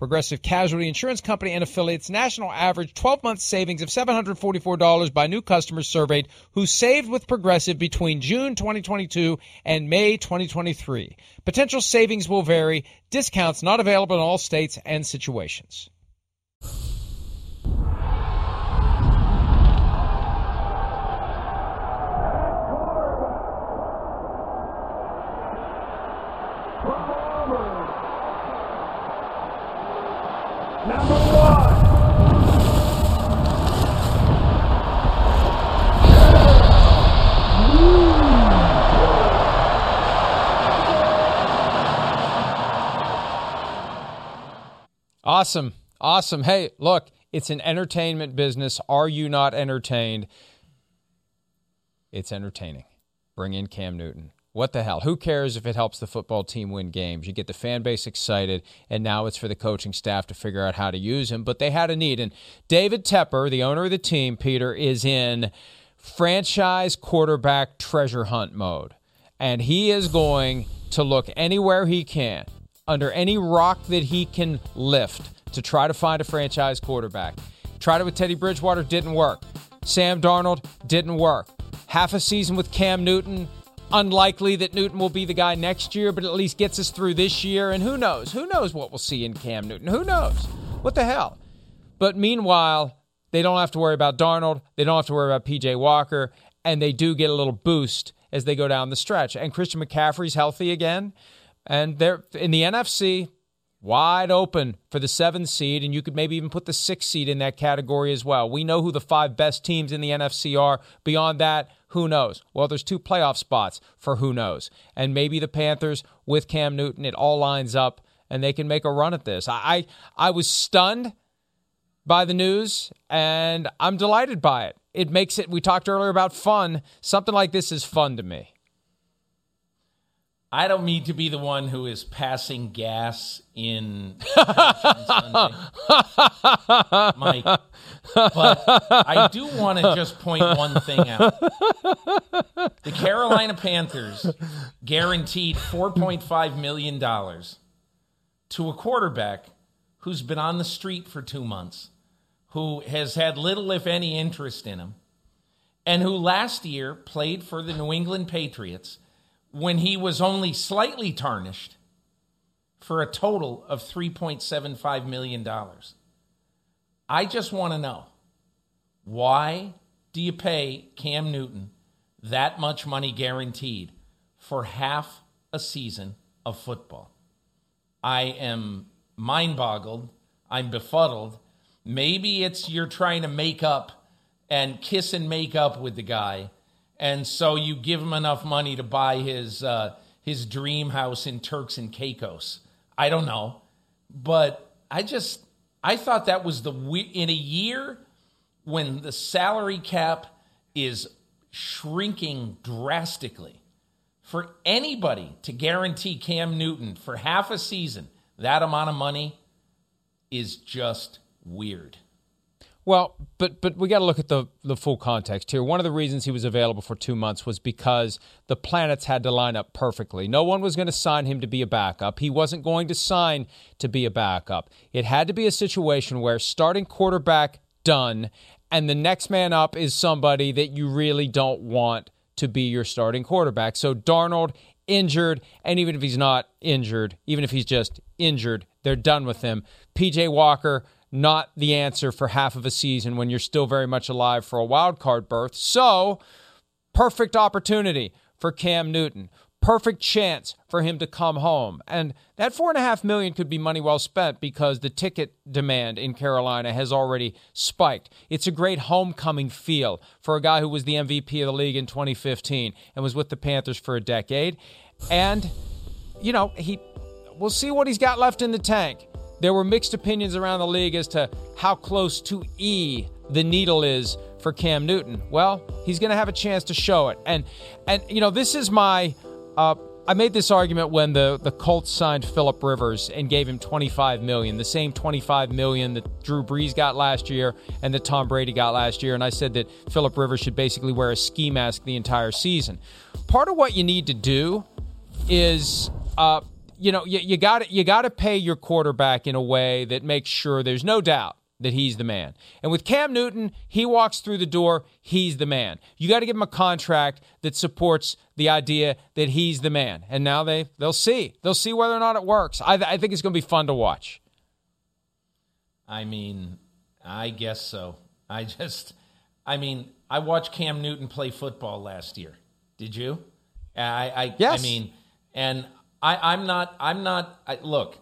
Progressive Casualty Insurance Company and affiliates national average 12 month savings of $744 by new customers surveyed who saved with Progressive between June 2022 and May 2023. Potential savings will vary, discounts not available in all states and situations. Awesome. Awesome. Hey, look, it's an entertainment business. Are you not entertained? It's entertaining. Bring in Cam Newton. What the hell? Who cares if it helps the football team win games? You get the fan base excited, and now it's for the coaching staff to figure out how to use him. But they had a need. And David Tepper, the owner of the team, Peter, is in franchise quarterback treasure hunt mode. And he is going to look anywhere he can, under any rock that he can lift, to try to find a franchise quarterback. Tried it with Teddy Bridgewater, didn't work. Sam Darnold, didn't work. Half a season with Cam Newton, unlikely that Newton will be the guy next year, but at least gets us through this year. And who knows? Who knows what we'll see in Cam Newton? Who knows? What the hell? But meanwhile, they don't have to worry about Darnold. They don't have to worry about PJ Walker. And they do get a little boost as they go down the stretch. And Christian McCaffrey's healthy again. And they're in the NFC, wide open for the seventh seed, and you could maybe even put the sixth seed in that category as well. We know who the five best teams in the NFC are. Beyond that, who knows? Well, there's two playoff spots for who knows. And maybe the Panthers with Cam Newton, it all lines up and they can make a run at this. I I, I was stunned by the news and I'm delighted by it. It makes it we talked earlier about fun. Something like this is fun to me. I don't mean to be the one who is passing gas in Mike, but I do want to just point one thing out. The Carolina Panthers guaranteed $4.5 million to a quarterback who's been on the street for two months, who has had little, if any, interest in him, and who last year played for the New England Patriots when he was only slightly tarnished for a total of $3.75 million. I just want to know why do you pay Cam Newton that much money guaranteed for half a season of football? I am mind boggled. I'm befuddled. Maybe it's you're trying to make up and kiss and make up with the guy and so you give him enough money to buy his uh, his dream house in Turks and Caicos. I don't know, but I just I thought that was the in a year when the salary cap is shrinking drastically for anybody to guarantee Cam Newton for half a season that amount of money is just weird. Well, but but we got to look at the the full context here. One of the reasons he was available for two months was because the planets had to line up perfectly. No one was going to sign him to be a backup. He wasn't going to sign to be a backup. It had to be a situation where starting quarterback done, and the next man up is somebody that you really don't want to be your starting quarterback. So Darnold injured, and even if he's not injured, even if he's just injured, they're done with him. PJ Walker not the answer for half of a season when you're still very much alive for a wild card berth. So, perfect opportunity for Cam Newton. Perfect chance for him to come home. And that four and a half million could be money well spent because the ticket demand in Carolina has already spiked. It's a great homecoming feel for a guy who was the MVP of the league in 2015 and was with the Panthers for a decade. And, you know, he we'll see what he's got left in the tank. There were mixed opinions around the league as to how close to E the needle is for Cam Newton. Well, he's going to have a chance to show it. And and you know, this is my uh, I made this argument when the, the Colts signed Philip Rivers and gave him 25 million, the same 25 million that Drew Brees got last year and that Tom Brady got last year. And I said that Philip Rivers should basically wear a ski mask the entire season. Part of what you need to do is uh, you know, you, you got you got to pay your quarterback in a way that makes sure there's no doubt that he's the man. And with Cam Newton, he walks through the door, he's the man. You got to give him a contract that supports the idea that he's the man. And now they they'll see. They'll see whether or not it works. I, I think it's going to be fun to watch. I mean, I guess so. I just I mean, I watched Cam Newton play football last year. Did you? I I yes. I mean, and I, I'm not. I'm not. I, look,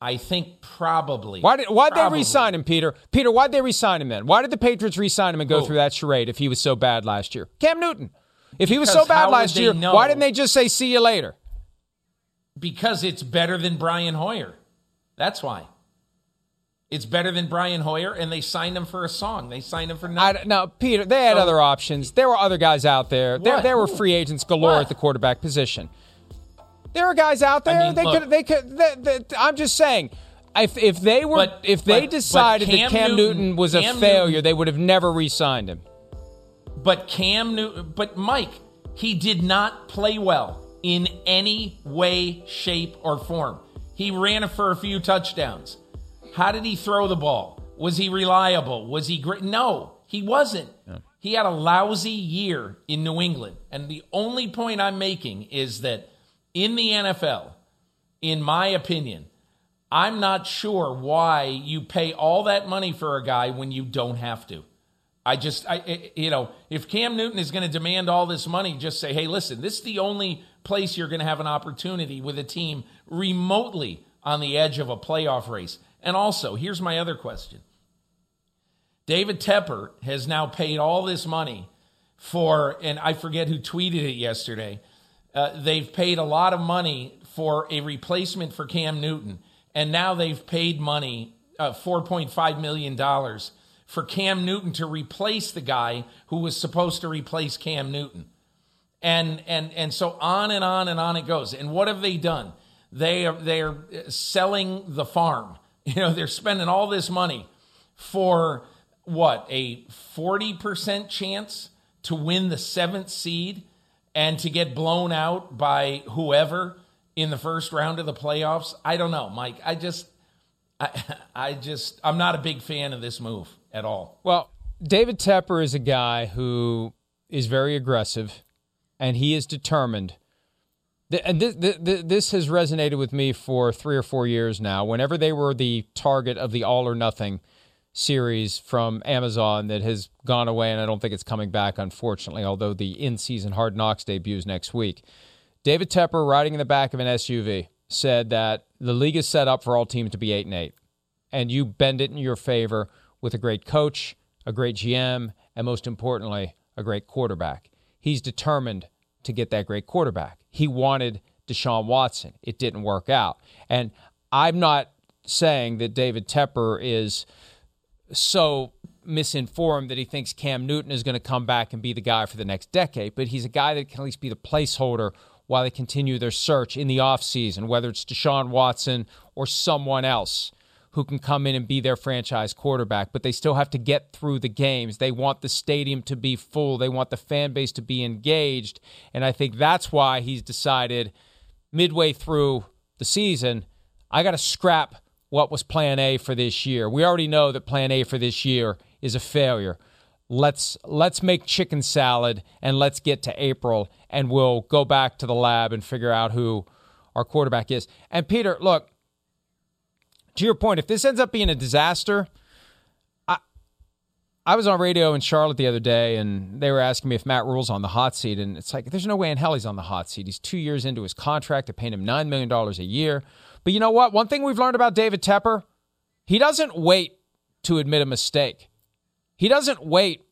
I think probably. Why did why'd they re-sign him, Peter? Peter, why'd they re-sign him then? Why did the Patriots re-sign him and go Who? through that charade if he was so bad last year? Cam Newton. If he was so bad last year, know? why didn't they just say "see you later"? because it's better than Brian Hoyer. That's why. It's better than Brian Hoyer, and they signed him for a song. They signed him for I nothing. don't- no, Peter. They had So- other options. There were other guys out there. There, What? there were free agents galore What? at the quarterback position. There are guys out there. mean, they look- could. They could. They, they, I'm just saying. If, if they were, But- if they but- but decided Cam that Cam Newton, Newton- was a Cam failure, Newton- they would have never re-signed him. But Cam Newton, but Mike, he did not play well in any way, shape, or form. He ran for a few touchdowns. How did he throw the ball? Was he reliable? Was he great? No, he wasn't. He had a lousy year in New England. And the only point I'm making is that in the NFL, in my opinion, I'm not sure why you pay all that money for a guy when you don't have to. I just, I, you know, if Cam Newton is going to demand all this money, just say, hey, listen, this is the only place you're going to have an opportunity with a team remotely on the edge of a playoff race. And also, here's my other question David Tepper has now paid all this money for, and I forget who tweeted it yesterday. Uh, they've paid a lot of money for a replacement for Cam Newton, and now they've paid money, uh, $4.5 million, for Cam Newton to replace the guy who was supposed to replace Cam Newton. And, and, and so on and on and on it goes. And what have they done? They are, they are selling the farm. You know, they're spending all this money for what a 40% chance to win the seventh seed and to get blown out by whoever in the first round of the playoffs i don't know mike i just i, I just i'm not a big fan of this move at all Well, David Tepper is a guy who is very aggressive, and he is determined. And this, this, has resonated with me for three or four years now. Whenever they were the target of the All or Nothing series from Amazon that has gone away, and I don't think it's coming back, unfortunately, although the in season Hard Knocks debuts next week. David Tepper, riding in the back of an SUV, said that the league is set up for all teams to be 8 and 8 and you bend it in your favor with a great coach, a great GM, and most importantly, a great quarterback. He's determined to get that great quarterback. He wanted Deshaun Watson. It didn't work out. And I'm not saying that David Tepper is so misinformed that he thinks Cam Newton is going to come back and be the guy for the next decade, but he's a guy that can at least be the placeholder while they continue their search in the offseason, whether it's Deshaun Watson or someone else who can come in and be their franchise quarterback, but they still have to get through the games. They want the stadium to be full, they want the fan base to be engaged. And I think that's why he's decided midway through the season, I got to scrap what was plan A for this year. We already know that plan A for this year is a failure. Let's let's make chicken salad and let's get to April and we'll go back to the lab and figure out who our quarterback is. And Peter, look, to your point, if this ends up being a disaster, I I was on radio in Charlotte the other day and they were asking me if Matt Rhule's on the hot seat. And it's like, there's no way in hell he's on the hot seat. He's two years into his contract. They're paying him $9 million a year. But you know what? One thing we've learned about David Tepper, he doesn't wait to admit a mistake. He doesn't wait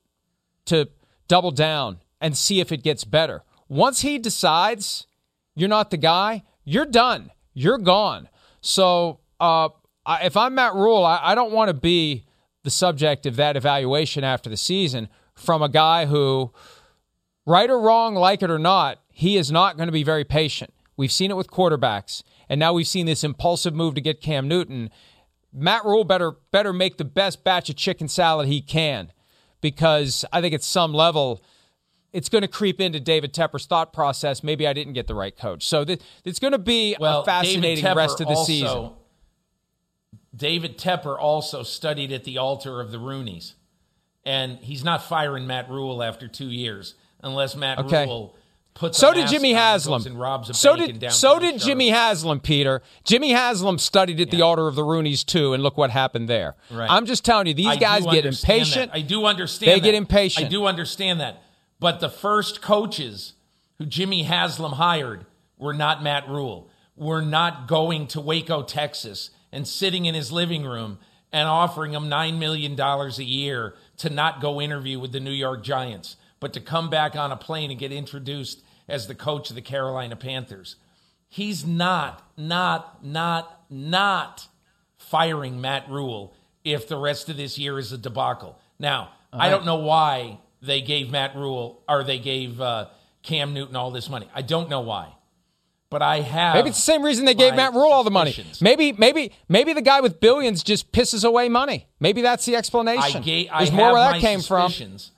to double down and see if it gets better. Once he decides you're not the guy, you're done. You're gone. So uh, I, if I'm Matt Rhule, I, I don't want to be the subject of that evaluation after the season from a guy who, right or wrong, like it or not, he is not going to be very patient. We've seen it with quarterbacks, and now we've seen this impulsive move to get Cam Newton. Matt Rhule better better make the best batch of chicken salad he can, because I think at some level it's going to creep into David Tepper's thought process. Maybe I didn't get the right coach. So th- it's going to be well, a fascinating rest of the also, season. David Tepper also studied at the altar of the Rooneys, and he's not firing Matt Rhule after two years unless Matt Okay. Puts. So did Jimmy Haslam. And robs a so did so did Jimmy Haslam, Peter. Jimmy Haslam studied at the altar of the Rooneys too, and look what happened there. Right. I'm just telling you, these I guys get impatient. that. I do understand. They get impatient. I do understand that. But the first coaches who Jimmy Haslam hired were not Matt Rhule. Were not going to Waco, Texas, and sitting in his living room and offering him nine million dollars a year to not go interview with the New York Giants, but to come back on a plane and get introduced as the coach of the Carolina Panthers. He's not, not, not, not firing Matt Rhule if the rest of this year is a debacle. Now, I don't know why they gave Matt Rhule or they gave uh, Cam Newton all this money. I don't know why. But I have. Maybe it's the same reason they gave Matt Rhule all the money. Maybe, maybe, maybe the guy with billions just pisses away money. Maybe that's the I, explanation. ga- I There's have more where that came from. suspicions.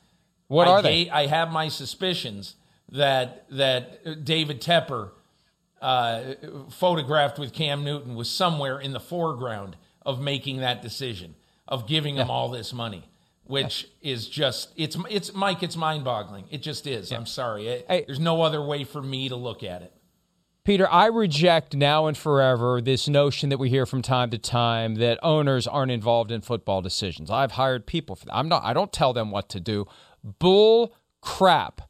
What I are they? I have my suspicions that that David Tepper uh, photographed with Cam Newton was somewhere in the foreground of making that decision of giving him all this money, which is just it's it's Mike. It's mind boggling. It just is. I'm sorry. It- there's no other way for me to look at it. Peter, I reject now and forever this notion that we hear from time to time that owners aren't involved in football decisions. I've hired people for that. I'm not I don't tell them what to do. Bull crap.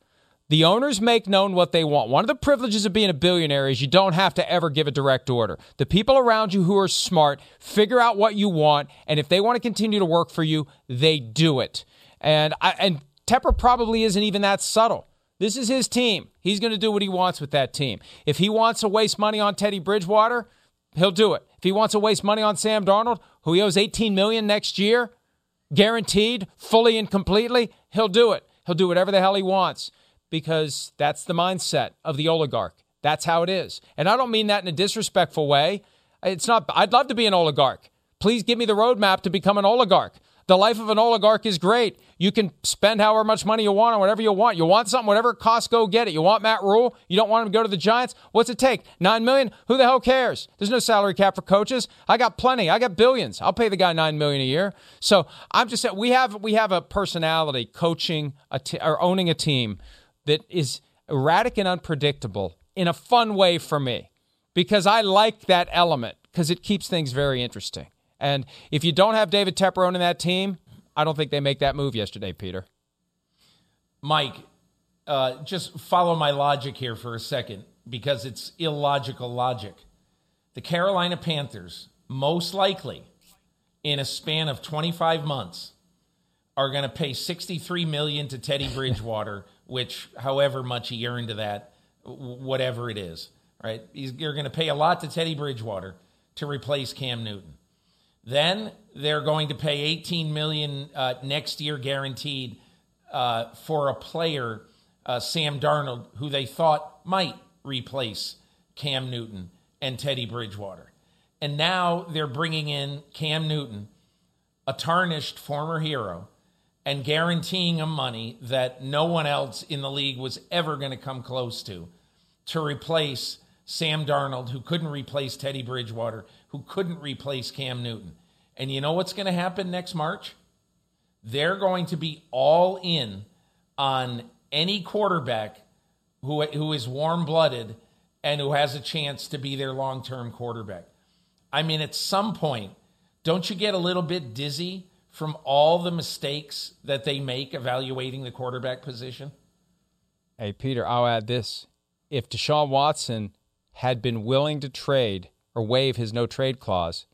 The owners make known what they want. One of the privileges of being a billionaire is you don't have to ever give a direct order. The people around you who are smart figure out what you want, and if they want to continue to work for you, they do it. And I, and Tepper probably isn't even that subtle. This is his team. He's going to do what he wants with that team. If he wants to waste money on Teddy Bridgewater, he'll do it. If he wants to waste money on Sam Darnold, who he owes 18 million next year, guaranteed, fully and completely, he'll do it. He'll do whatever the hell he wants because that's the mindset of the oligarch. That's how it is. And I don't mean that in a disrespectful way. It's not I'd love to be an oligarch. Please give me the roadmap to become an oligarch. The life of an oligarch is great. You can spend however much money you want on whatever you want. You want something, whatever costs, go get it. You want Matt Rhule? You don't want him to go to the Giants? What's it take? Nine million? Who the hell cares? There's no salary cap for coaches. I got plenty. I got billions. I'll pay the guy nine million a year. So I'm just saying we have we have a personality coaching a t- or owning a team that is erratic and unpredictable in a fun way for me because I like that element because it keeps things very interesting. And if you don't have David Tepper in that team, I don't think they make that move yesterday, Peter. Mike, uh, just follow my logic here for a second because it's illogical logic. The Carolina Panthers, most likely, in a span of 25 months, are going to pay 63 million to Teddy Bridgewater, which, however much he earned to that, whatever it is, right? He's, you're going to pay a lot to Teddy Bridgewater to replace Cam Newton. Then they're going to pay 18 million uh, next year guaranteed uh, for a player, uh, Sam Darnold, who they thought might replace Cam Newton and Teddy Bridgewater. And now they're bringing in Cam Newton, a tarnished former hero, and guaranteeing him money that no one else in the league was ever going to come close to to replace Sam Darnold, who couldn't replace Teddy Bridgewater, who couldn't replace Cam Newton. And you know what's going to happen next March? They're going to be all in on any quarterback who, who is warm blooded and who has a chance to be their long term quarterback. I mean, at some point, don't you get a little bit dizzy from all the mistakes that they make evaluating the quarterback position? Hey, Peter, I'll add this. If Deshaun Watson had been willing to trade or waive his no trade clause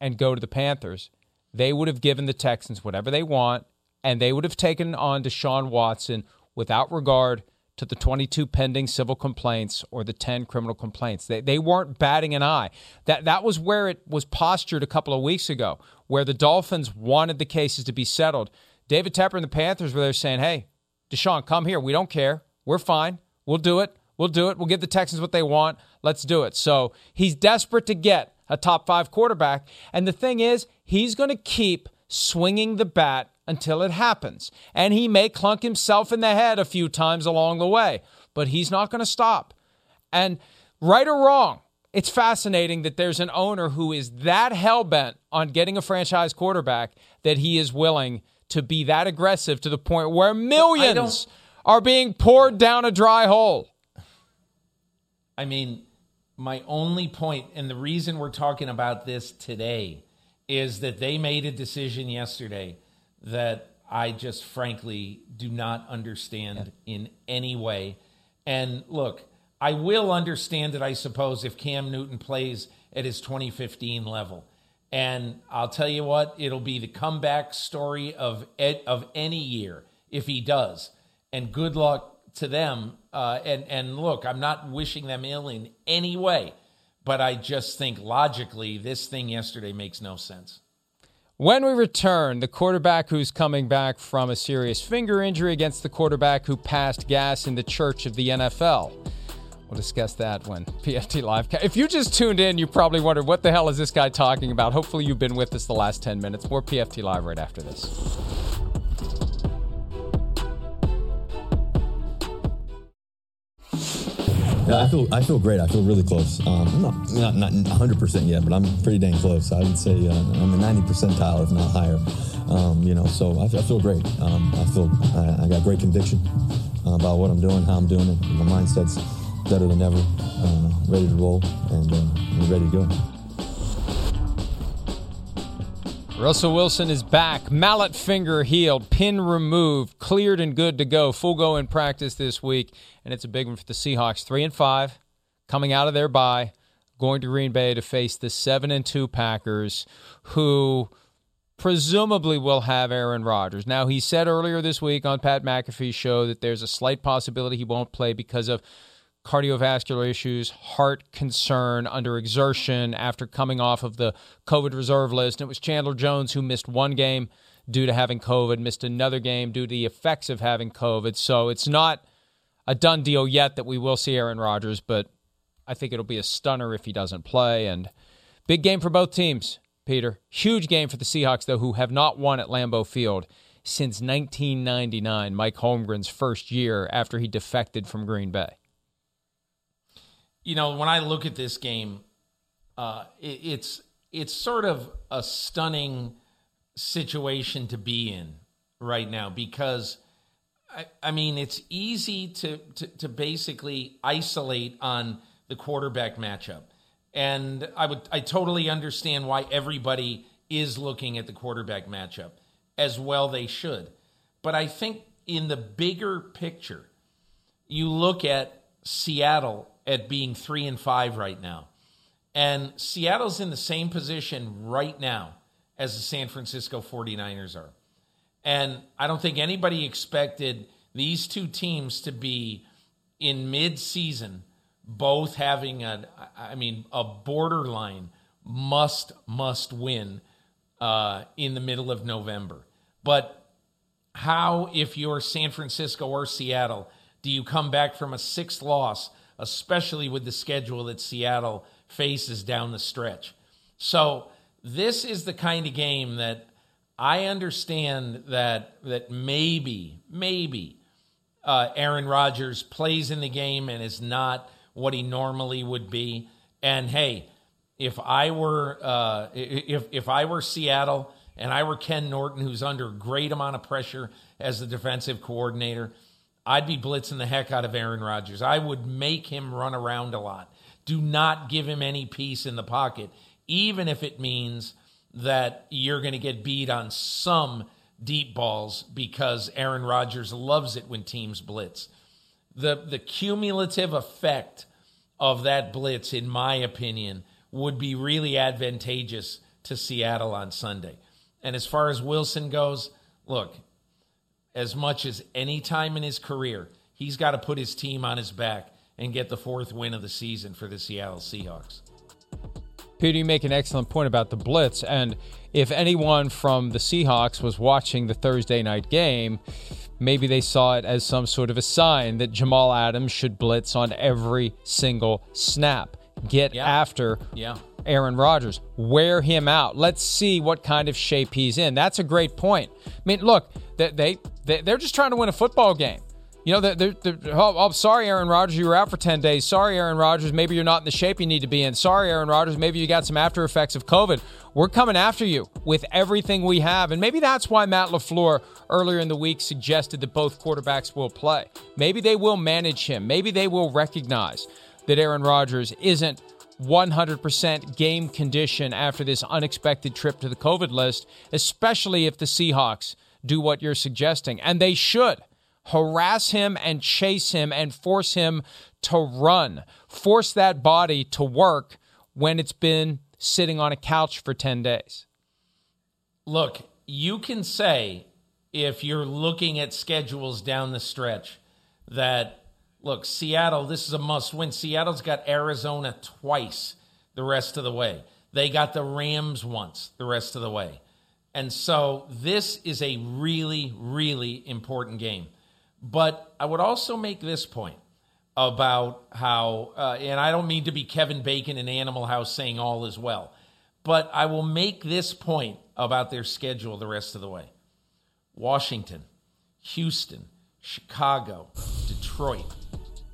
and go to the Panthers, they would have given the Texans whatever they want, and they would have taken on Deshaun Watson without regard to the 22 pending civil complaints or the 10 criminal complaints. They, they weren't batting an eye. That, that was where it was postured a couple of weeks ago, where the Dolphins wanted the cases to be settled. David Tepper and the Panthers were there saying, hey, Deshaun, come here. We don't care. We're fine. We'll do it. We'll do it. We'll give the Texans what they want. Let's do it. So he's desperate to get a top five quarterback. And the thing is, he's going to keep swinging the bat until it happens. And he may clunk himself in the head a few times along the way, but he's not going to stop. And right or wrong, it's fascinating that there's an owner who is that hell bent on getting a franchise quarterback that he is willing to be that aggressive to the point where millions are being poured down a dry hole. I mean, my only point, and the reason we're talking about this today, is that they made a decision yesterday that I just frankly do not understand yeah. in any way. And look, I will understand it, I suppose, if Cam Newton plays at his 2015 level. And I'll tell you what, it'll be the comeback story of of any year if he does. And good luck to them. Uh, and and look, I'm not wishing them ill in any way, but I just think logically, this thing yesterday makes no sense. When we return, the quarterback who's coming back from a serious finger injury against the quarterback who passed gas in the church of the NFL. We'll discuss that when PFT Live. If you just tuned in, you probably wondered what the hell is this guy talking about. Hopefully, you've been with us the last 10 minutes. More PFT Live right after this. Yeah, I feel I feel great. I feel really close. Um, I'm not, not not 100 percent yet, but I'm pretty dang close. I would say uh, I'm a 90 percentile, if not higher. Um, you know, so I, I feel great. Um, I feel I, I, got great conviction uh, about what I'm doing, how I'm doing it. My mindset's better than ever. Uh, ready to roll and uh, ready to go. Russell Wilson is back. Mallet finger healed, pin removed, cleared and good to go. Full go in practice this week, and it's a big one for the Seahawks. Three and five, coming out of their bye, going to Green Bay to face the seven and two Packers, who presumably will have Aaron Rodgers. Now he said earlier this week on Pat McAfee's show that there's a slight possibility he won't play because of cardiovascular issues, heart concern under exertion after coming off of the COVID reserve list. And it was Chandler Jones who missed one game due to having COVID, missed another game due to the effects of having COVID. So it's not a done deal yet that we will see Aaron Rodgers, but I think it'll be a stunner if he doesn't play. And big game for both teams, Peter. Huge game for the Seahawks, though, who have not won at Lambeau Field since 1999, Mike Holmgren's first year after he defected from Green Bay you know, when I look at this game, uh, it, it's it's sort of a stunning situation to be in right now because I, I mean it's easy to, to to basically isolate on the quarterback matchup. And I would I totally understand why everybody is looking at the quarterback matchup as well they should. But I think in the bigger picture, you look at Seattle at being three and five right now. And Seattle's in the same position right now as the San Francisco 49ers are. And I don't think anybody expected these two teams to be in mid-season both having a I mean a borderline must must win uh, in the middle of November. But how if you're San Francisco or Seattle do you come back from a sixth loss especially with the schedule that Seattle faces down the stretch. So this is the kind of game that I understand that that maybe maybe uh, Aaron Rodgers plays in the game and is not what he normally would be. And hey, if I were uh, if if I were Seattle and I were Ken Norton, who's under a great amount of pressure as the defensive coordinator, I'd be blitzing the heck out of Aaron Rodgers. I would make him run around a lot. Do not give him any peace in the pocket, even if it means that you're going to get beat on some deep balls because Aaron Rodgers loves it when teams blitz. The the cumulative effect of that blitz, in my opinion, would be really advantageous to Seattle on Sunday. And as far as Wilson goes, look, as much as any time in his career, he's got to put his team on his back and get the fourth win of the season for the Seattle Seahawks. Peter, you make an excellent point about the blitz. And if anyone from the Seahawks was watching the Thursday night game, maybe they saw it as some sort of a sign that Jamal Adams should blitz on every single snap. Get yeah. after yeah. Aaron Rodgers. Wear him out. Let's see what kind of shape he's in. That's a great point. I mean, look, they, they, they are just trying to win a football game. You know, they're, they're, they're, oh, oh, sorry, Aaron Rodgers, you were out for 10 days. Sorry, Aaron Rodgers, maybe you're not in the shape you need to be in. Sorry, Aaron Rodgers, maybe you got some after effects of COVID. We're coming after you with everything we have. And maybe that's why Matt LaFleur earlier in the week suggested that both quarterbacks will play. Maybe they will manage him. Maybe they will recognize that Aaron Rodgers isn't 100% game condition after this unexpected trip to the COVID list, especially if the Seahawks do what you're suggesting. And they should harass him and chase him and force him to run. Force that body to work when it's been sitting on a couch for 10 days. Look, you can say if you're looking at schedules down the stretch that, look, Seattle, this is a must win. Seattle's got Arizona twice the rest of the way. They got the Rams once the rest of the way. And so this is a really, really important game. But I would also make this point about how, uh, and I don't mean to be Kevin Bacon in Animal House saying all is well, but I will make this point about their schedule the rest of the way Washington, Houston, Chicago, Detroit.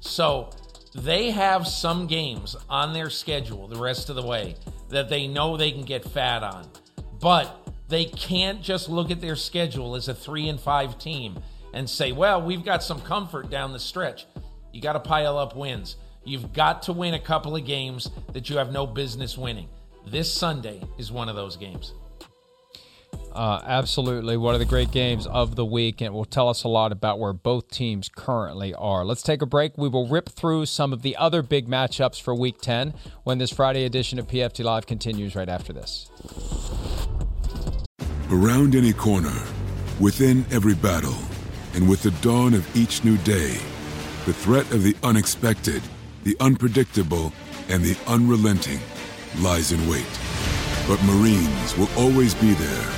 So they have some games on their schedule the rest of the way that they know they can get fat on. But they can't just look at their schedule as a three and five team and say, well, we've got some comfort down the stretch. You got to pile up wins. You've got to win a couple of games that you have no business winning. This Sunday is one of those games. Uh, absolutely. One of the great games of the week, and it will tell us a lot about where both teams currently are. Let's take a break. We will rip through some of the other big matchups for week 10 when this Friday edition of PFT Live continues right after this. Around any corner, within every battle, and with the dawn of each new day, the threat of the unexpected, the unpredictable, and the unrelenting lies in wait. But Marines will always be there.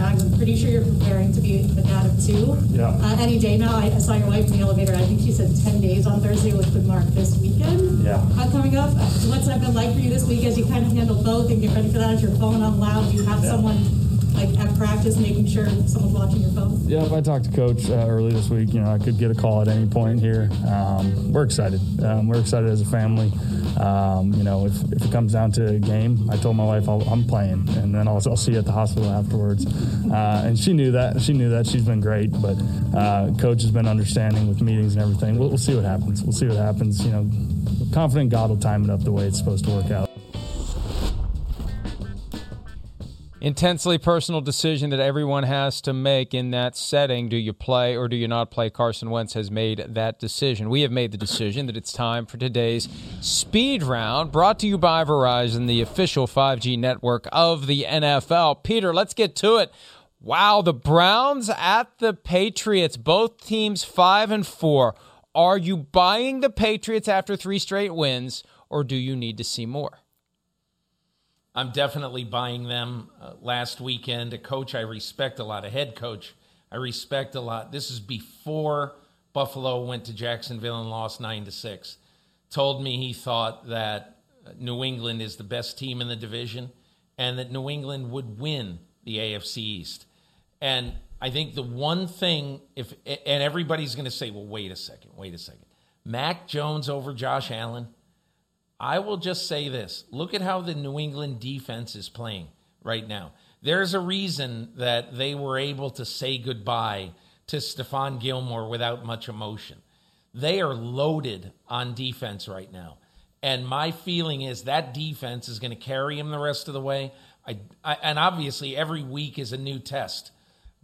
I'm pretty sure you're preparing to be the dad of two. Yeah. Uh, any day now. I, I saw your wife in the elevator. I think she said 10 days on Thursday, which would mark this weekend. Yeah. Uh, coming up. What's that been like for you this week as you kind of handle both and get ready for that as you're phone on loud? Do you have Yeah. someone like at practice making sure someone's watching your phone? Yeah, if I talked to Coach uh, early this week, you know, I could get a call at any point here. Um, we're excited. Um, we're excited as a family. Um, you know, if, if it comes down to a game, I told my wife I'll, I'm playing, and then I'll, I'll see you at the hospital afterwards. Uh, and she knew that. She knew that. She's been great, but uh, Coach has been understanding with meetings and everything. We'll, we'll see what happens. We'll see what happens. You know, confident God will time it up the way it's supposed to work out. Intensely personal decision that everyone has to make in that setting. Do you play or do you not play? Carson Wentz has made that decision. We have made the decision that it's time for today's speed round, brought to you by Verizon, the official 5G network of the NFL. Peter, let's get to it. Wow, the Browns at the Patriots, both teams 5 and 4. Are you buying the Patriots after 3 straight wins or do you need to see more? I'm definitely buying them. Uh, last weekend, a coach I respect a lot, a head coach I respect a lot. This is before Buffalo went to Jacksonville and lost nine to six. Told me he thought that New England is the best team in the division, and that New England would win the AFC East. And I think the one thing, if and everybody's going to say, well, wait a second, wait a second, Mac Jones over Josh Allen I will just say this look at how the New England defense is playing right now. There's a reason that they were able to say goodbye to Stephon Gilmore without much emotion. They are loaded on defense right now. And my feeling is that defense is going to carry him the rest of the way. I, I, and obviously, every week is a new test.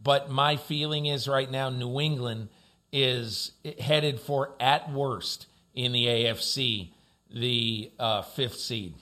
But my feeling is right now, New England is headed for, at worst, in the AFC the uh, fifth seed.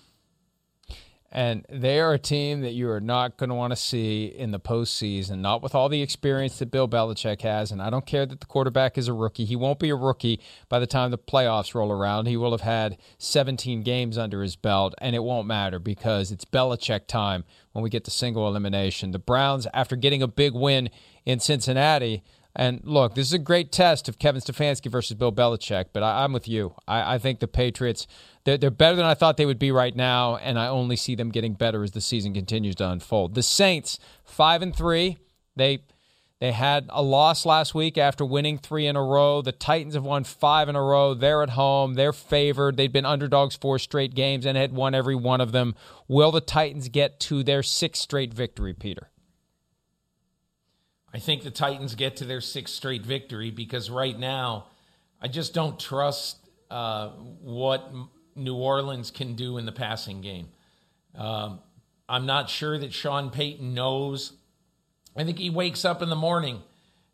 And they are a team that you are not going to want to see in the postseason, not with all the experience that Bill Belichick has. And I don't care that the quarterback is a rookie. He won't be a rookie by the time the playoffs roll around. He will have had 17 games under his belt, and it won't matter because it's Belichick time when we get to single elimination. The Browns, after getting a big win in Cincinnati, and look, this is a great test of Kevin Stefanski versus Bill Belichick, but I, am with you. I, I, think the Patriots, they're, they're better than I thought they would be right now, and I only see them getting better as the season continues to unfold. The Saints, five and three, they they had a loss last week after winning three in a row. The Titans have won five in a row. They're at home. They're favored. They've been underdogs four straight games and had won every one of them. Will the Titans get to their sixth straight victory, Peter? I think the Titans get to their sixth straight victory because right now, I just don't trust uh, what New Orleans can do in the passing game. Um, I'm not sure that Sean Payton knows. I think he wakes up in the morning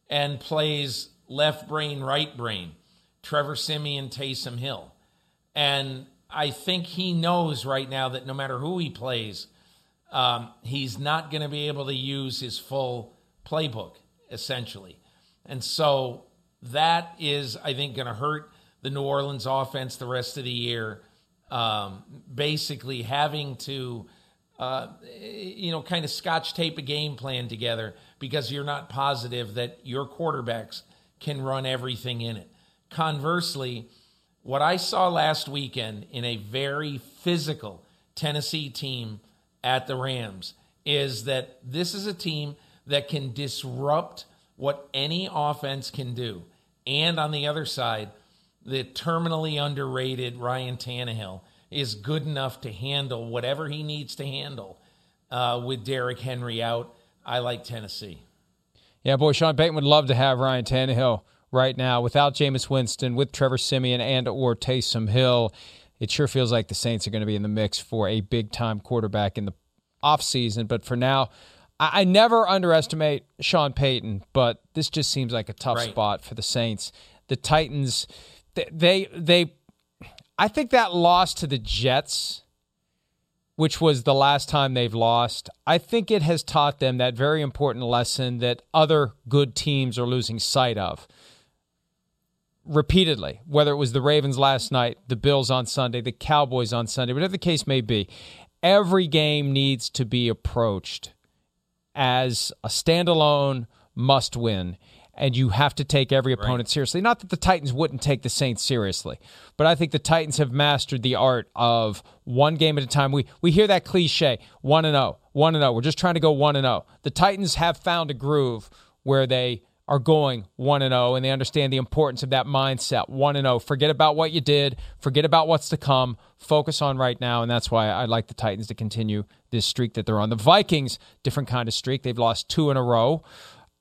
and plays left brain, right brain, Trevor Siemian, Taysom Hill. And I think he knows right now that no matter who he plays, um, he's not going to be able to use his full playbook, essentially. And so that is, I think, going to hurt the New Orleans offense the rest of the year. Um, basically, having to, uh, you know, kind of scotch tape a game plan together because you're not positive that your quarterbacks can run everything in it. Conversely, what I saw last weekend in a very physical Tennessee team at the Rams is that this is a team that can disrupt what any offense can do. And on the other side, the terminally underrated Ryan Tannehill is good enough to handle whatever he needs to handle uh, with Derrick Henry out. I like Tennessee. Yeah, boy, Sean Payton would love to have Ryan Tannehill right now without Jameis Winston, with Trevor Siemian and or Taysom Hill. It sure feels like the Saints are going to be in the mix for a big time quarterback in the offseason. But for now, I, I never underestimate Sean Payton, but this just seems like a tough right. spot for the Saints. The Titans, they, they, they, I think that loss to the Jets, which was the last time they've lost, I think it has taught them that very important lesson that other good teams are losing sight of repeatedly, whether it was the Ravens last night, the Bills on Sunday, the Cowboys on Sunday, whatever the case may be. Every game needs to be approached as a standalone must win and you have to take every opponent right. seriously. Not that the Titans wouldn't take the Saints seriously, but I think the Titans have mastered the art of one game at a time. We we hear that cliche, 1 and 0, 1 and 0. We're just trying to go 1 and 0. The Titans have found a groove where they are going 1 and 0 and they understand the importance of that mindset 1 and 0 forget about what you did forget about what's to come focus on right now and that's why I like the Titans to continue this streak that they're on the Vikings different kind of streak they've lost two in a row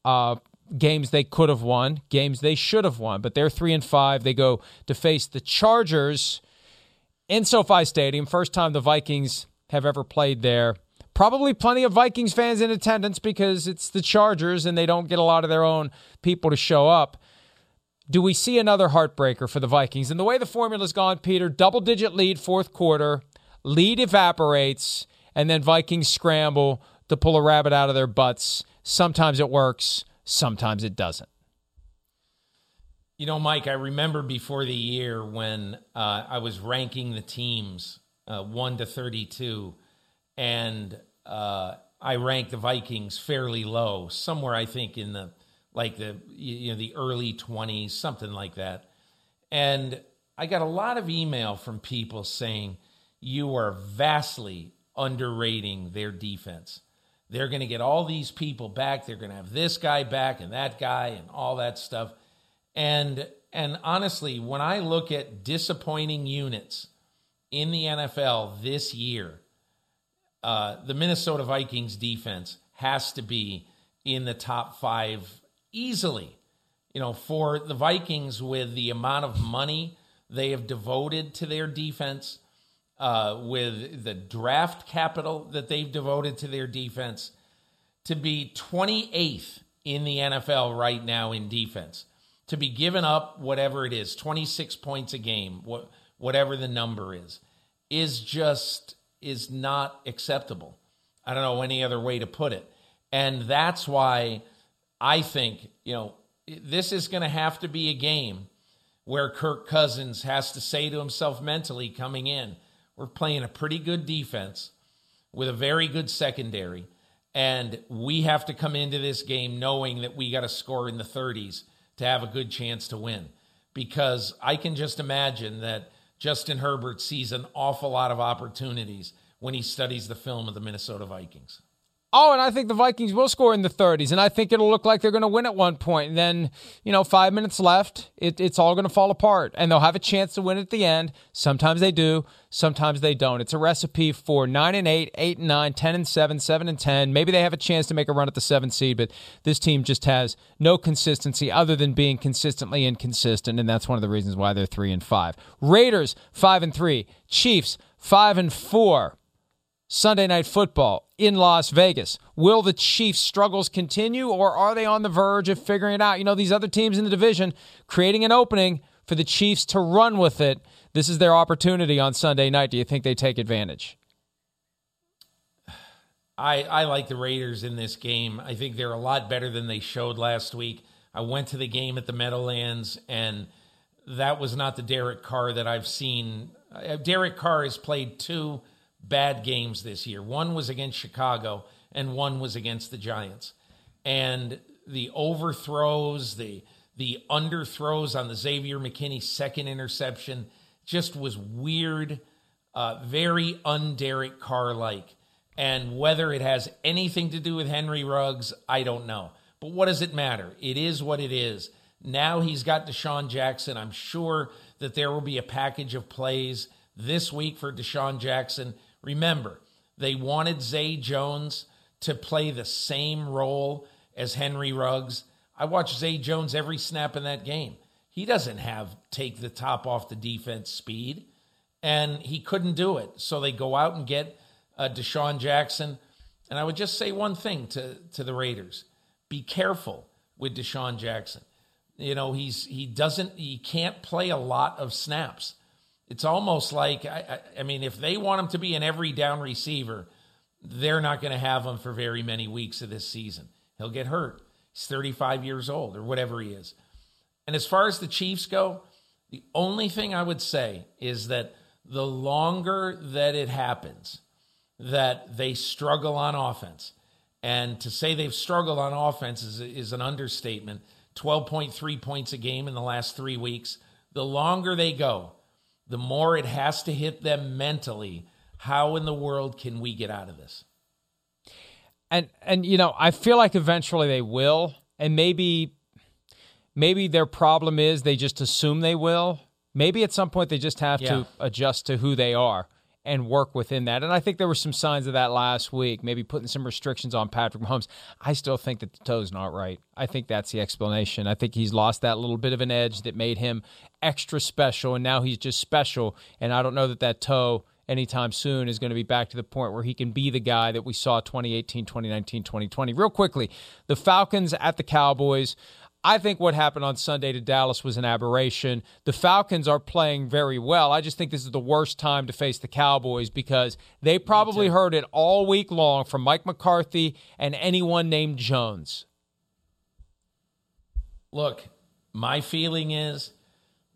uh, games they could have won, games they should have won, but they're three and five. They go to face the Chargers in SoFi Stadium. First time the Vikings have ever played there. Probably plenty of Vikings fans in attendance because it's the Chargers and they don't get a lot of their own people to show up. Do we see another heartbreaker for the Vikings? And the way the formula's gone, Peter, double digit lead fourth quarter, lead evaporates, and then Vikings scramble to pull a rabbit out of their butts. Sometimes it works, Sometimes it doesn't. You know, Mike, I remember before the year when uh, I was ranking the teams uh, 1 to 32, and uh, I rank the Vikings fairly low, somewhere I think in the like the you know the early 20s, something like that. And I got a lot of email from people saying you are vastly underrating their defense. They're going to get all these people back. They're going to have this guy back and that guy and all that stuff. And and honestly, when I look at disappointing units in the NFL this year, uh, the Minnesota Vikings defense has to be in the top five easily. You know, for the Vikings, with the amount of money they have devoted to their defense, uh, with the draft capital that they've devoted to their defense to be 28th in the NFL right now in defense, to be given up whatever it is, 26 points a game, what, whatever the number is, is just is not acceptable. I don't know any other way to put it. And that's why I think, you know, this is going to have to be a game where Kirk Cousins has to say to himself mentally coming in, we're playing a pretty good defense with a very good secondary. And we have to come into this game knowing that we got to score in the 30s to have a good chance to win. Because I can just imagine that Justin Herbert sees an awful lot of opportunities when he studies the film of the Minnesota Vikings. Oh, and I think the Vikings will score in the 30s, and I think it'll look like they're going to win at one point. And then, you know, five minutes left, it, it's all going to fall apart, and they'll have a chance to win at the end. Sometimes they do, sometimes they don't. It's a recipe for nine and eight, eight and nine, 10 and seven, seven and ten. Maybe they have a chance to make a run at the seventh seed, but this team just has no consistency other than being consistently inconsistent, and that's one of the reasons why they're three and five. Raiders five and three, Chiefs five and four. Sunday night football in Las Vegas. Will the Chiefs' struggles continue or are they on the verge of figuring it out? You know, these other teams in the division creating an opening for the Chiefs to run with it. This is their opportunity on Sunday night. Do you think they take advantage? I, I like the Raiders in this game. I think they're a lot better than they showed last week. I went to the game at the Meadowlands, and that was not the Derek Carr that I've seen. Uh, Derek Carr has played two bad games this year. One was against Chicago, and one was against the Giants. And the overthrows, the the underthrows on the Xavier McKinney second interception just was weird, uh, very un-Derek Carr like. And whether it has anything to do with Henry Ruggs, I don't know. But what does it matter? It is what it is. Now he's got DeSean Jackson. I'm sure that there will be a package of plays this week for DeSean Jackson Remember, they wanted Zay Jones to play the same role as Henry Ruggs. I watched Zay Jones every snap in that game. He doesn't have take the top off the defense speed, and he couldn't do it. So they go out and get uh, DeSean Jackson. And I would just say one thing to, to the Raiders be careful with DeSean Jackson. You know, he's he doesn't he can't play a lot of snaps. It's almost like I, I, mean, if they want him to be an every down receiver, they're not going to have him for very many weeks of this season. He'll get hurt. He's 35 years old or whatever he is. And as far as the Chiefs go, the only thing I would say is that the longer that it happens, that they struggle on offense, And to say they've struggled on offense is, is an understatement. 12.3 points a game in the last three weeks. The longer they go, the more it has to hit them mentally. How in the world can we get out of this? And and you know, I feel like eventually they will, and maybe maybe their problem is they just assume they will. Maybe at some point they just have Yeah. to adjust to who they are and work within that. And I think there were some signs of that last week, maybe putting some restrictions on Patrick Mahomes. I still think that the toe's not right. I think that's the explanation. I think he's lost that little bit of an edge that made him extra special, and now he's just special. And I don't know that that toe anytime soon is going to be back to the point where he can be the guy that we saw 2018, 2019, 2020. Real quickly, the Falcons at the Cowboys. I think what happened on Sunday to Dallas was an aberration. The Falcons are playing very well. I just think this is the worst time to face the Cowboys because they probably heard it all week long from Mike McCarthy and anyone named Jones. Look, my feeling is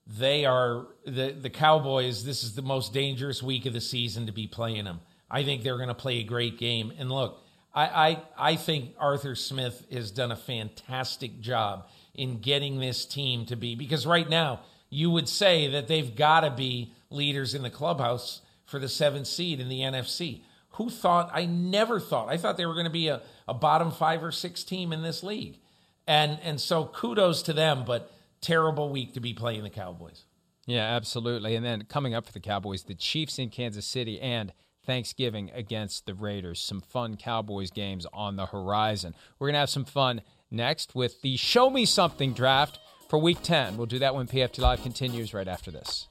they are the the Cowboys. This is the most dangerous week of the season to be playing them. I think they're going to play a great game. And look, I, I I think Arthur Smith has done a fantastic job in getting this team to be because right now you would say that they've got to be leaders in the clubhouse for the seventh seed in the NFC. Who thought? I never thought. I thought they were going to be a, a bottom five or six team in this league. And and so kudos to them, but terrible week to be playing the Cowboys. Yeah, absolutely. And then coming up for the Cowboys, the Chiefs in Kansas City and Thanksgiving against the Raiders. Some fun Cowboys games on the horizon. We're going to have some fun next with the Show Me Something draft for week 10. We'll do that when PFT Live continues right after this.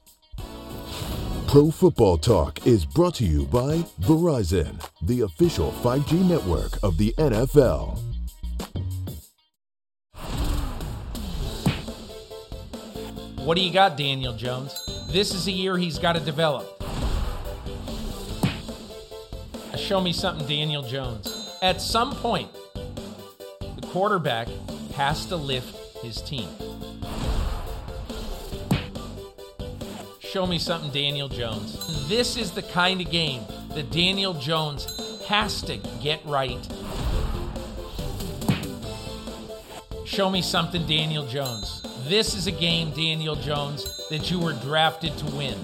Pro Football Talk is brought to you by Verizon, the official 5G network of the NFL. What do you got, Daniel Jones? This is a year he's got to develop. Show me something, Daniel Jones. At some point, the quarterback has to lift his team. Show me something, Daniel Jones. This is the kind of game that Daniel Jones has to get right. Show me something, Daniel Jones. This is a game, Daniel Jones, that you were drafted to win.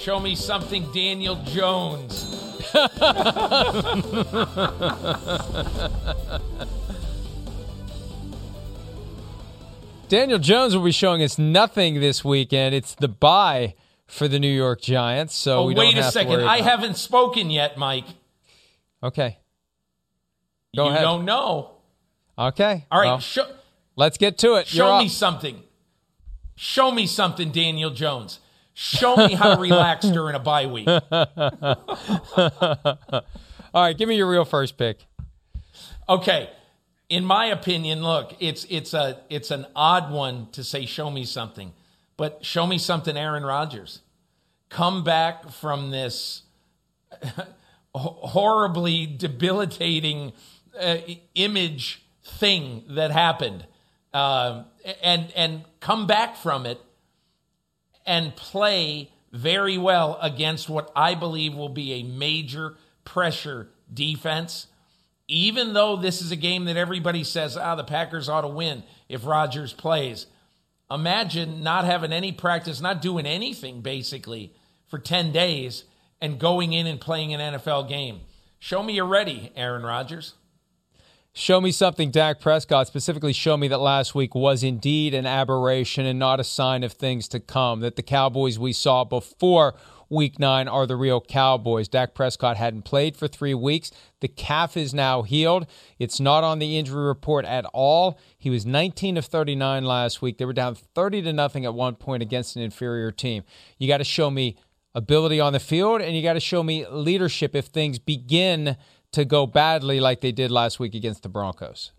Show me something, Daniel Jones. Daniel Jones will be showing us nothing this weekend. It's the bye for the New York Giants, so oh, we don't wait a second. I haven't spoken yet, Mike. Okay. Go you ahead. don't know. Okay. All right, well, show, let's get to it. Show me something. Show me something, Daniel Jones. Show me how to relax during a bye week. All right, give me your real first pick. Okay. In my opinion, look, it's it's a it's an odd one to say show me something. But show me something Aaron Rodgers. Come back from this horribly debilitating uh, image thing that happened um, and and come back from it and play very well against what I believe will be a major pressure defense. Even though this is a game that everybody says, ah, the Packers ought to win if Rodgers plays. Imagine not having any practice, not doing anything basically for 10 days and going in and playing an NFL game. Show me you're ready, Aaron Rodgers. Show me something, Dak Prescott. Specifically, show me that last week was indeed an aberration and not a sign of things to come. That the Cowboys we saw before week nine are the real Cowboys. Dak Prescott hadn't played for three weeks. The calf is now healed. It's not on the injury report at all. He was 19 of 39 last week. They were down 30 to nothing at one point against an inferior team. You got to show me ability on the field and you got to show me leadership if things begin to go badly like they did last week against the Broncos.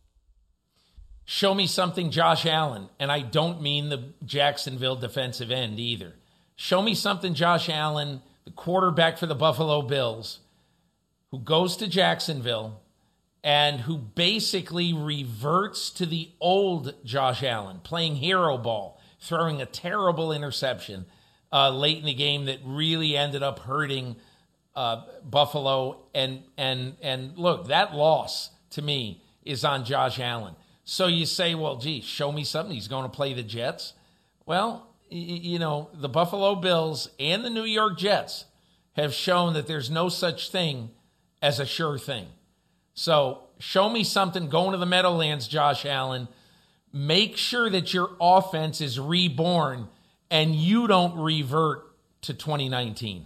Show me something, Josh Allen. And I don't mean the Jacksonville defensive end either. Show me something, Josh Allen, the quarterback for the Buffalo Bills, who goes to Jacksonville and who basically reverts to the old Josh Allen, playing hero ball, throwing a terrible interception uh, late in the game that really ended up hurting uh, Buffalo, and and and look, that loss to me is on Josh Allen. So you say, well, gee, show me something. He's going to play the Jets. Well, you know, the Buffalo Bills and the New York Jets have shown that there's no such thing as a sure thing. So show me something going to the Meadowlands, Josh Allen. Make sure that your offense is reborn and you don't revert to 2019.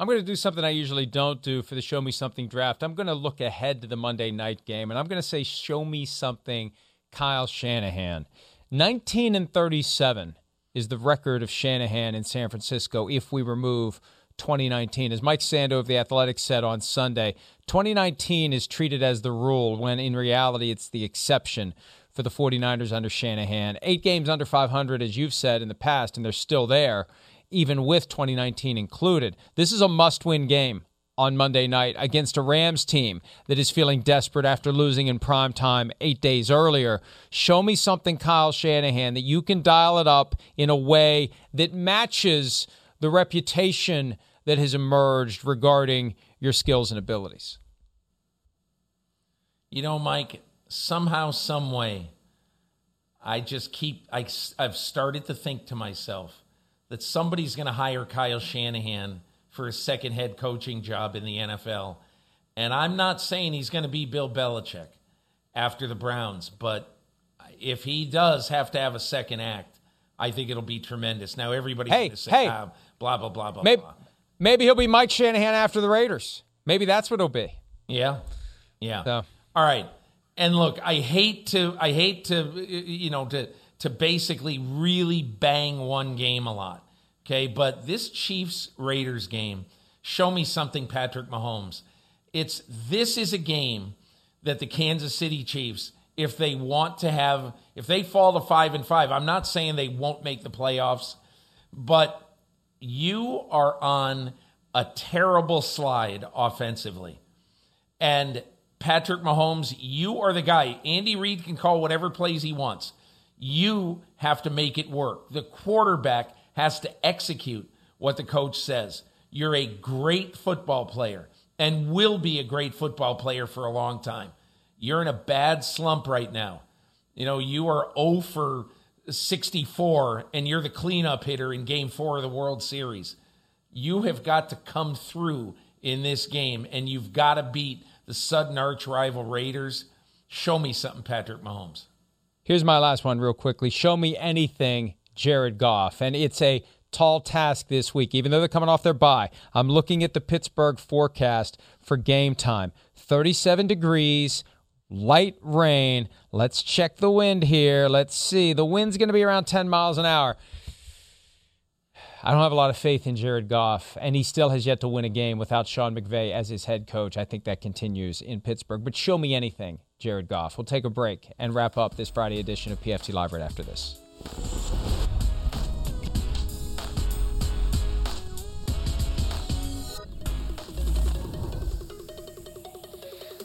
I'm going to do something I usually don't do for the Show Me Something draft. I'm going to look ahead to the Monday night game, and I'm going to say, Show me something, Kyle Shanahan. 19 and 37 is the record of Shanahan in San Francisco if we remove 2019. As Mike Sando of The Athletic said on Sunday, 2019 is treated as the rule when in reality it's the exception for the 49ers under Shanahan. Eight games under 500, as you've said in the past, and they're still there, even with 2019 included. This is a must win game on Monday night against a Rams team that is feeling desperate after losing in prime time eight days earlier. Show me something, Kyle Shanahan, that you can dial it up in a way that matches the reputation that has emerged regarding your skills and abilities. You know, Mike, somehow, some way, I just keep, I, I've started to think to myself that somebody's going to hire Kyle Shanahan for a second head coaching job in the NFL. And I'm not saying he's going to be Bill Belichick after the Browns, but if he does have to have a second act, I think it'll be tremendous. Now everybody's hey, going to say, hey, ah, blah blah blah blah. Maybe, blah. maybe he'll be Mike Shanahan after the Raiders. Maybe that's what it'll be. Yeah, yeah. So. All right. And look, I hate to, I hate to, you know, to to basically really bang one game a lot. Okay, but this Chiefs Raiders game, show me something, Patrick Mahomes. It's this is a game that the Kansas City Chiefs, if they want to have, if they fall to five and five, I'm not saying they won't make the playoffs, but you are on a terrible slide offensively. And Patrick Mahomes, you are the guy. Andy Reid can call whatever plays he wants. You have to make it work. The quarterback has to execute what the coach says. You're a great football player and will be a great football player for a long time. You're in a bad slump right now. You know, you are 0 for 64 and you're the cleanup hitter in game four of the World Series. You have got to come through in this game and you've got to beat the sudden arch rival Raiders. Show me something, Patrick Mahomes. Here's my last one, real quickly. Show me anything, Jared Goff. And it's a tall task this week, even though they're coming off their bye. I'm looking at the Pittsburgh forecast for game time 37 degrees, light rain. Let's check the wind here. Let's see. The wind's going to be around 10 miles an hour. I don't have a lot of faith in Jared Goff, and he still has yet to win a game without Sean McVay as his head coach. I think that continues in Pittsburgh. But show me anything, Jared Goff. We'll take a break and wrap up this Friday edition of PFT Live right after this.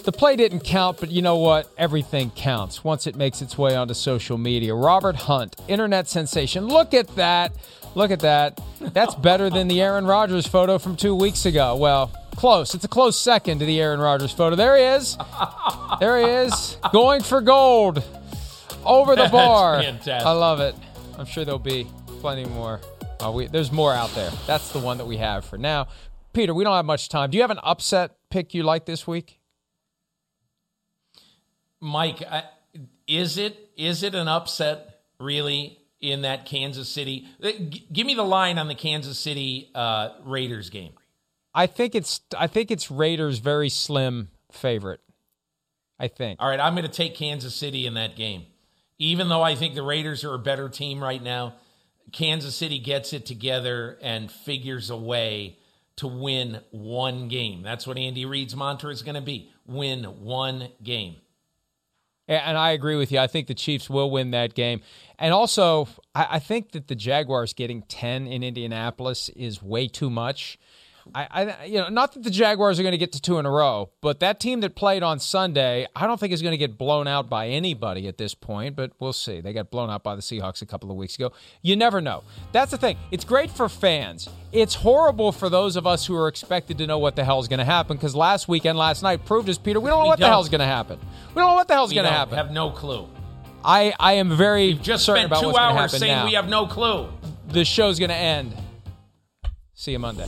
The play didn't count, but you know what? Everything counts once it makes its way onto social media. Robert Hunt, internet sensation. Look at that. Look at that. That's better than the Aaron Rodgers photo from two weeks ago. Well, close. It's a close second to the Aaron Rodgers photo. There he is. There he is. Going for gold. Over the bar. I love it. I'm sure there'll be plenty more. Uh, we, there's more out there. That's the one that we have for now. Peter, we don't have much time. Do you have an upset pick you like this week? Mike, is it is it an upset really in that Kansas City? Uh, give me the line on the Kansas City uh, Raiders game. I think it's I think it's Raiders very slim favorite. I think. All right, I'm going to take Kansas City in that game. Even though I think the Raiders are a better team right now, Kansas City gets it together and figures a way to win one game. That's what Andy Reid's mantra is going to be: win one game. And I agree with you. I think the Chiefs will win that game. And also, I think that the Jaguars getting 10 in Indianapolis is way too much. I, I, you know, not that the Jaguars are going to get to two in a row, but that team that played on Sunday, I don't think is going to get blown out by anybody at this point. But we'll see. They got blown out by the Seahawks a couple of weeks ago. You never know. That's the thing. It's great for fans. It's horrible for those of us who are expected to know what the hell is going to happen. Because last weekend, last night proved us, Peter, we don't know We what the don't. hell's going to happen. We don't know what the hell is going to don't happen. Have no clue. I, I am very We've just certain spent about two what's hours saying now. we have no clue. the show's going to end. See you Monday.